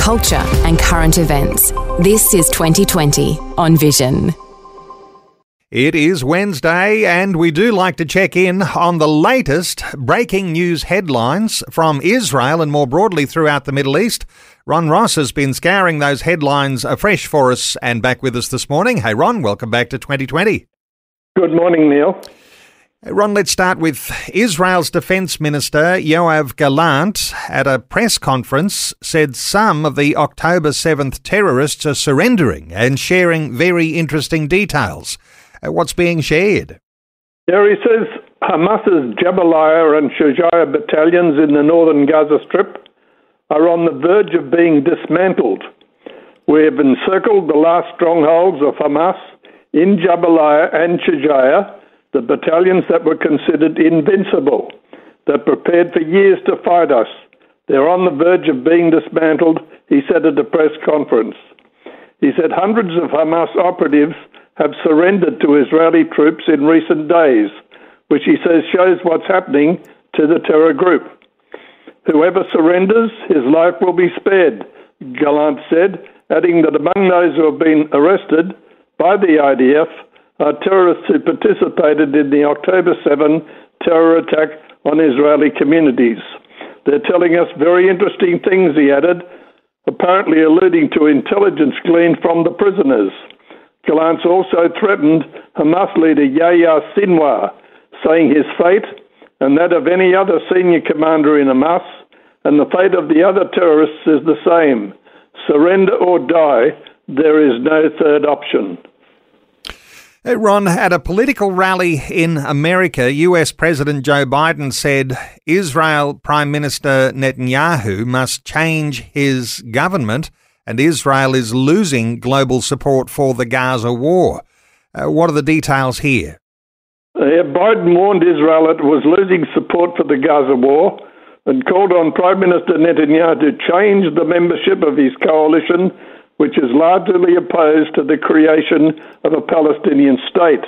culture, and current events. This is 2020 on Vision. It is Wednesday, and we do like to check in on the latest breaking news headlines from Israel and more broadly throughout the Middle East. Ron Ross has been scouring those headlines afresh for us and back with us this morning. Hey, Ron, welcome back to 2020. Good morning, Neil. Ron, let's start with Israel's Defense Minister Yoav Gallant at a press conference said some of the October 7th terrorists are surrendering and sharing very interesting details. Uh, what's being shared? There he says Hamas's Jabalia and Shujaya battalions in the northern Gaza Strip are on the verge of being dismantled. We have encircled the last strongholds of Hamas in Jabalia and Shujaya the battalions that were considered invincible, that prepared for years to fight us. They're on the verge of being dismantled, he said at a press conference. He said hundreds of Hamas operatives have surrendered to Israeli troops in recent days, which he says shows what's happening to the terror group. Whoever surrenders, his life will be spared, Gallant said, adding that among those who have been arrested by the IDF are terrorists who participated in the October 7 terror attack on Israeli communities. They're telling us very interesting things, he added, apparently alluding to intelligence gleaned from the prisoners. Gallant also threatened Hamas leader Yahya Sinwar, saying his fate and that of any other senior commander in Hamas and the fate of the other terrorists is the same surrender or die, there is no third option. Ron, at a political rally in America, US President Joe Biden said Israel Prime Minister Netanyahu must change his government and Israel is losing global support for the Gaza war. Uh, what are the details here? Uh, Biden warned Israel it was losing support for the Gaza war and called on Prime Minister Netanyahu to change the membership of his coalition which is largely opposed to the creation of a Palestinian state.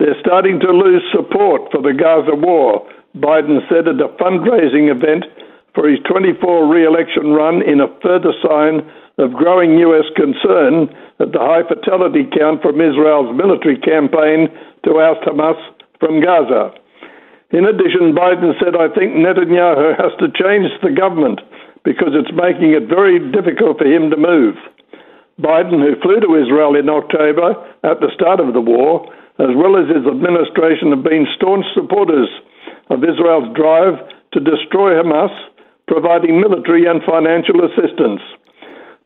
They're starting to lose support for the Gaza war, Biden said at a fundraising event for his 24 re election run in a further sign of growing U.S. concern at the high fatality count from Israel's military campaign to oust Hamas from Gaza. In addition, Biden said, I think Netanyahu has to change the government because it's making it very difficult for him to move. Biden, who flew to Israel in October at the start of the war, as well as his administration, have been staunch supporters of Israel's drive to destroy Hamas, providing military and financial assistance.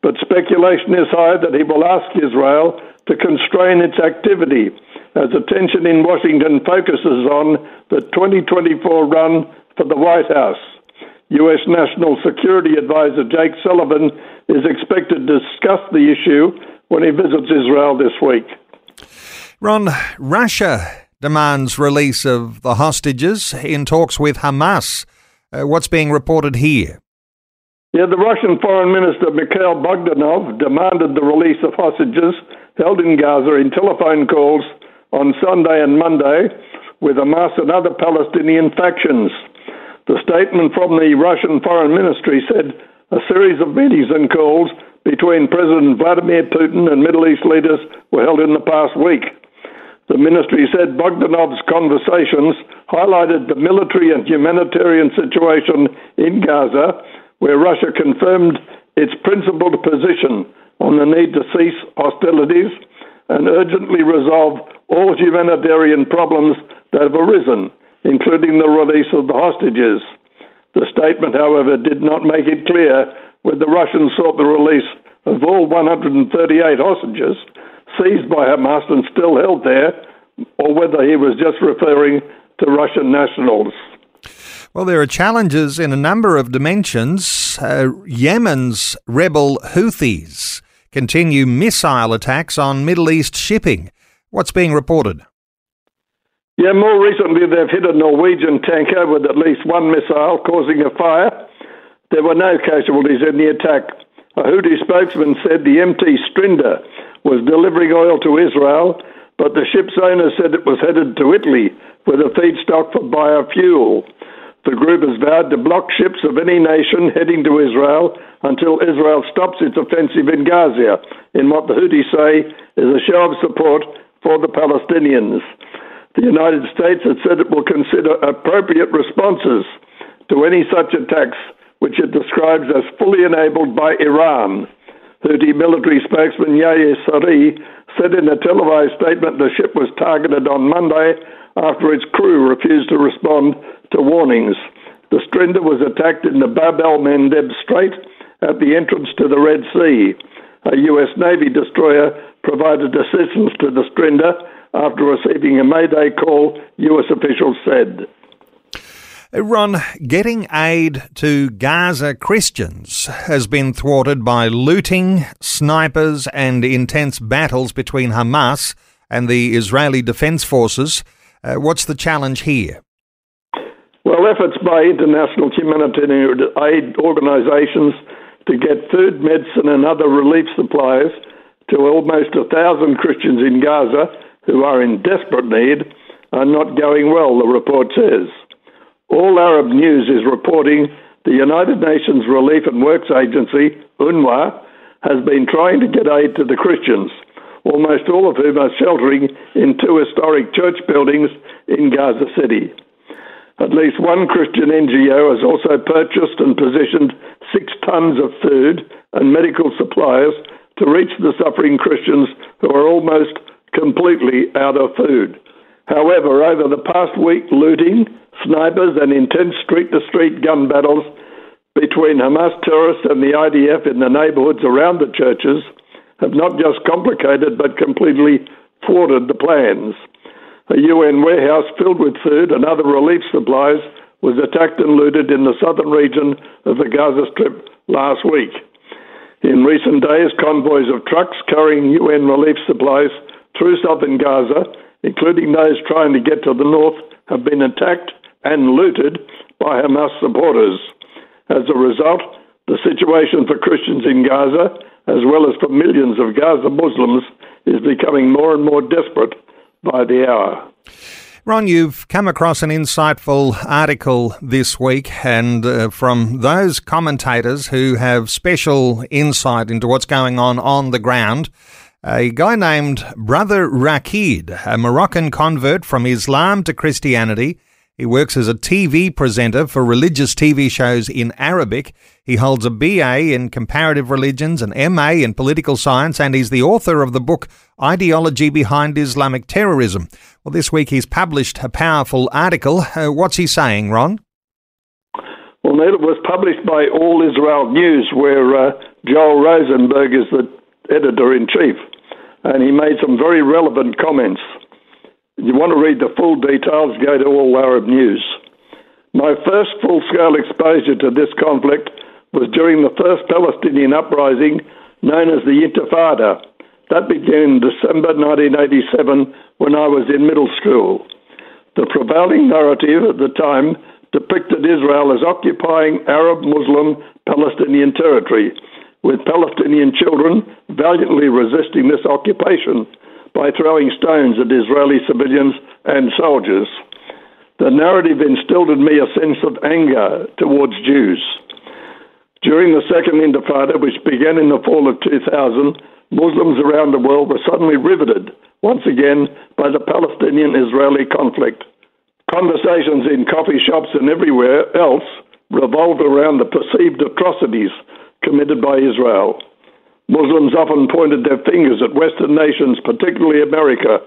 But speculation is high that he will ask Israel to constrain its activity as attention in Washington focuses on the 2024 run for the White House. U.S. National Security Advisor Jake Sullivan is expected to discuss the issue when he visits Israel this week. Ron, Russia demands release of the hostages in talks with Hamas. Uh, what's being reported here? Yeah, the Russian Foreign Minister Mikhail Bogdanov demanded the release of hostages held in Gaza in telephone calls on Sunday and Monday with Hamas and other Palestinian factions. The statement from the Russian Foreign Ministry said a series of meetings and calls between President Vladimir Putin and Middle East leaders were held in the past week. The ministry said Bogdanov's conversations highlighted the military and humanitarian situation in Gaza, where Russia confirmed its principled position on the need to cease hostilities and urgently resolve all humanitarian problems that have arisen including the release of the hostages. The statement, however, did not make it clear whether the Russians sought the release of all 138 hostages seized by Hamas and still held there, or whether he was just referring to Russian nationals. Well, there are challenges in a number of dimensions. Uh, Yemen's rebel Houthis continue missile attacks on Middle East shipping. What's being reported? Yeah, more recently they've hit a Norwegian tanker with at least one missile causing a fire. There were no casualties in the attack. A Houthi spokesman said the MT Strinda was delivering oil to Israel, but the ship's owner said it was headed to Italy with a feedstock for biofuel. The group has vowed to block ships of any nation heading to Israel until Israel stops its offensive in Gaza, in what the Houthis say is a show of support for the Palestinians. The United States has said it will consider appropriate responses to any such attacks, which it describes as fully enabled by Iran. Houthi military spokesman Yahya Saree said in a televised statement the ship was targeted on Monday after its crew refused to respond to warnings. The Strinda was attacked in the Bab el Mandeb Strait at the entrance to the Red Sea. A U.S. Navy destroyer provided assistance to the Strinda after receiving a Mayday call, U.S. officials said. Ron, getting aid to Gaza Christians has been thwarted by looting, snipers, and intense battles between Hamas and the Israeli Defense Forces. Uh, what's the challenge here? Well, efforts by international humanitarian aid organisations to get food, medicine, and other relief supplies to almost a thousand Christians in Gaza who are in desperate need are not going well, the report says. All Arab News is reporting the United Nations Relief and Works Agency, UNRWA, has been trying to get aid to the Christians, almost all of whom are sheltering in two historic church buildings in Gaza City. At least one Christian NGO has also purchased and positioned six tons of food and medical supplies to reach the suffering Christians who are almost completely out of food. However, over the past week, looting, snipers, and intense street to street gun battles between Hamas terrorists and the IDF in the neighborhoods around the churches have not just complicated but completely thwarted the plans. A UN warehouse filled with food and other relief supplies was attacked and looted in the southern region of the Gaza Strip last week. In recent days, convoys of trucks carrying UN relief supplies through southern Gaza, including those trying to get to the north, have been attacked and looted by Hamas supporters. As a result, the situation for Christians in Gaza, as well as for millions of Gaza Muslims, is becoming more and more desperate by the hour. Ron, you've come across an insightful article this week, and uh, from those commentators who have special insight into what's going on on the ground, a guy named Brother Rakid, a Moroccan convert from Islam to Christianity. He works as a TV presenter for religious TV shows in Arabic. He holds a BA in comparative religions, an MA in political science, and he's the author of the book Ideology Behind Islamic Terrorism. Well, this week he's published a powerful article. Uh, what's he saying, Ron? Well, it was published by All Israel News, where uh, Joel Rosenberg is the editor in chief and he made some very relevant comments. You want to read the full details, go to All Arab News. My first full scale exposure to this conflict was during the first Palestinian uprising known as the Intifada. That began in December 1987 when I was in middle school. The prevailing narrative at the time depicted Israel as occupying Arab Muslim Palestinian territory with Palestinian children valiantly resisting this occupation by throwing stones at Israeli civilians and soldiers. The narrative instilled in me a sense of anger towards Jews. During the Second Intifada, which began in the fall of 2000, Muslims around the world were suddenly riveted once again by the Palestinian Israeli conflict. Conversations in coffee shops and everywhere else revolved around the perceived atrocities committed by Israel. Muslims often pointed their fingers at Western nations, particularly America,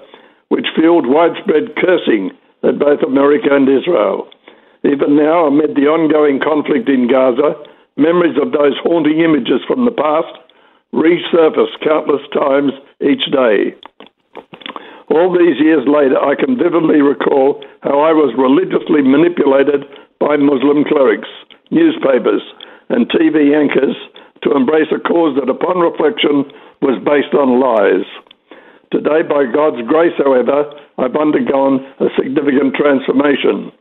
which fueled widespread cursing at both America and Israel. Even now, amid the ongoing conflict in Gaza, memories of those haunting images from the past resurface countless times each day. All these years later, I can vividly recall how I was religiously manipulated by Muslim clerics, newspapers, and TV anchors to embrace a cause that, upon reflection, was based on lies. Today, by God's grace, however, I've undergone a significant transformation.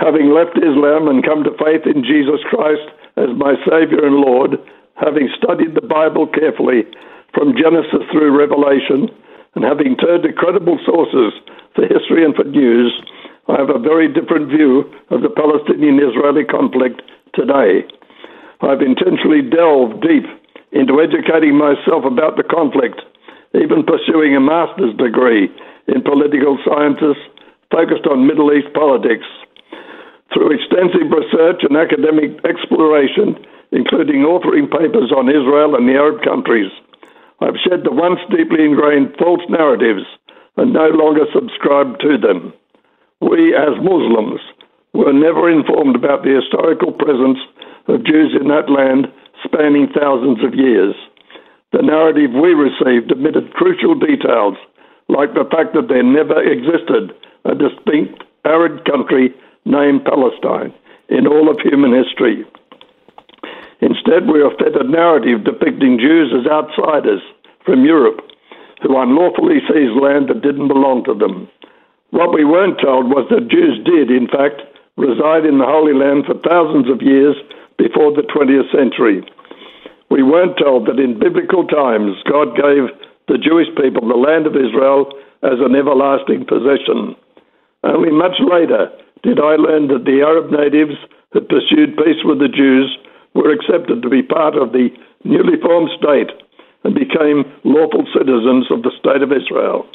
Having left Islam and come to faith in Jesus Christ as my Saviour and Lord, having studied the Bible carefully from Genesis through Revelation, and having turned to credible sources for history and for news, I have a very different view of the Palestinian Israeli conflict today. I've intentionally delved deep into educating myself about the conflict, even pursuing a master's degree in political sciences focused on Middle East politics. Through extensive research and academic exploration, including authoring papers on Israel and the Arab countries, I've shed the once deeply ingrained false narratives and no longer subscribe to them. We, as Muslims, were never informed about the historical presence of Jews in that land spanning thousands of years. The narrative we received omitted crucial details, like the fact that there never existed a distinct Arab country named Palestine in all of human history. Instead, we are fed a narrative depicting Jews as outsiders from Europe who unlawfully seized land that didn't belong to them. What we weren't told was that Jews did, in fact, reside in the Holy Land for thousands of years before the 20th century. We weren't told that in biblical times God gave the Jewish people the land of Israel as an everlasting possession. Only much later did I learn that the Arab natives who pursued peace with the Jews were accepted to be part of the newly formed state and became lawful citizens of the state of Israel.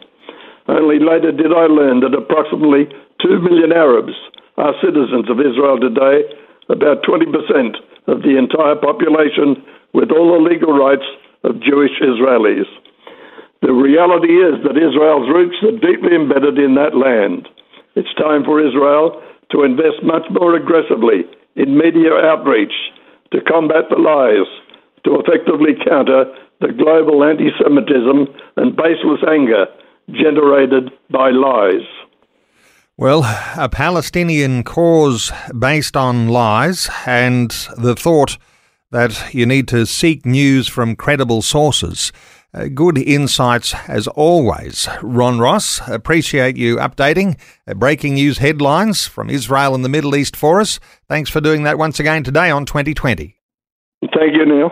Only later did I learn that approximately 2 million Arabs are citizens of Israel today about 20% of the entire population with all the legal rights of Jewish Israelis. The reality is that Israel's roots are deeply embedded in that land. It's time for Israel to invest much more aggressively in media outreach to combat the lies, to effectively counter the global anti Semitism and baseless anger generated by lies. Well, a Palestinian cause based on lies and the thought that you need to seek news from credible sources. Uh, good insights as always. Ron Ross, appreciate you updating uh, breaking news headlines from Israel and the Middle East for us. Thanks for doing that once again today on 2020. Thank you, Neil.